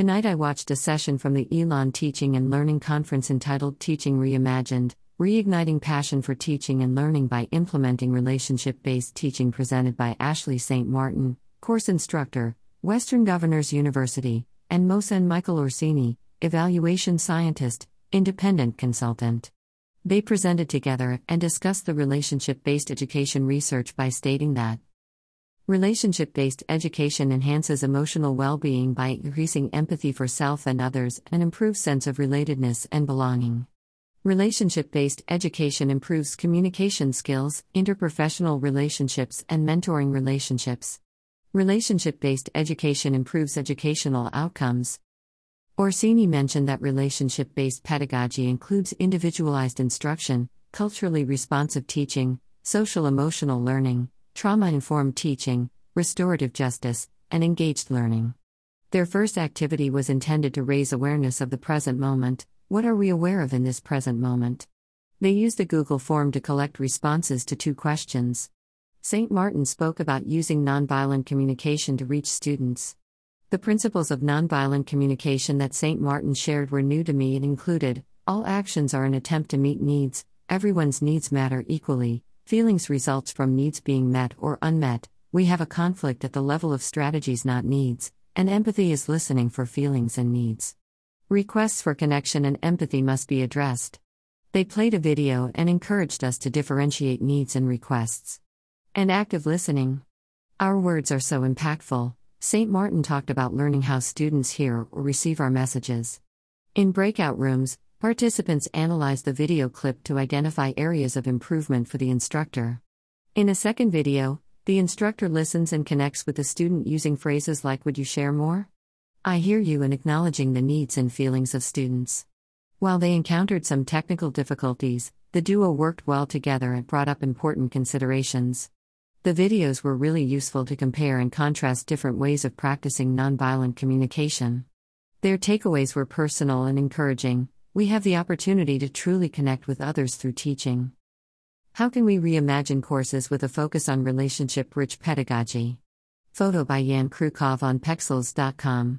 Tonight I watched a session from the Elon Teaching and Learning Conference entitled Teaching Reimagined Reigniting Passion for Teaching and Learning by Implementing Relationship Based Teaching, presented by Ashley St. Martin, course instructor, Western Governors University, and Mohsen Michael Orsini, evaluation scientist, independent consultant. They presented together and discussed the relationship based education research by stating that relationship based education enhances emotional well being by increasing empathy for self and others and improves sense of relatedness and belonging. Relationship based education improves communication skills, interprofessional relationships, and mentoring relationships. Relationship based education improves educational outcomes. Orsini mentioned that relationship based pedagogy includes individualized instruction, culturally responsive teaching, social emotional learning, trauma informed teaching, restorative justice, and engaged learning. Their first activity was intended to raise awareness of the present moment what are we aware of in this present moment? They used a Google form to collect responses to two questions. St. Martin spoke about using nonviolent communication to reach students. The principles of nonviolent communication that St. Martin shared were new to me and included all actions are an attempt to meet needs, everyone's needs matter equally, feelings results from needs being met or unmet, we have a conflict at the level of strategies, not needs, and empathy is listening for feelings and needs. Requests for connection and empathy must be addressed. They played a video and encouraged us to differentiate needs and requests. And active listening. Our words are so impactful. St. Martin talked about learning how students hear or receive our messages. In breakout rooms, participants analyze the video clip to identify areas of improvement for the instructor. In a second video, the instructor listens and connects with the student using phrases like Would you share more? I hear you in acknowledging the needs and feelings of students. While they encountered some technical difficulties, the duo worked well together and brought up important considerations. The videos were really useful to compare and contrast different ways of practicing nonviolent communication. Their takeaways were personal and encouraging. We have the opportunity to truly connect with others through teaching. How can we reimagine courses with a focus on relationship rich pedagogy? Photo by Yan Krukov on Pexels.com.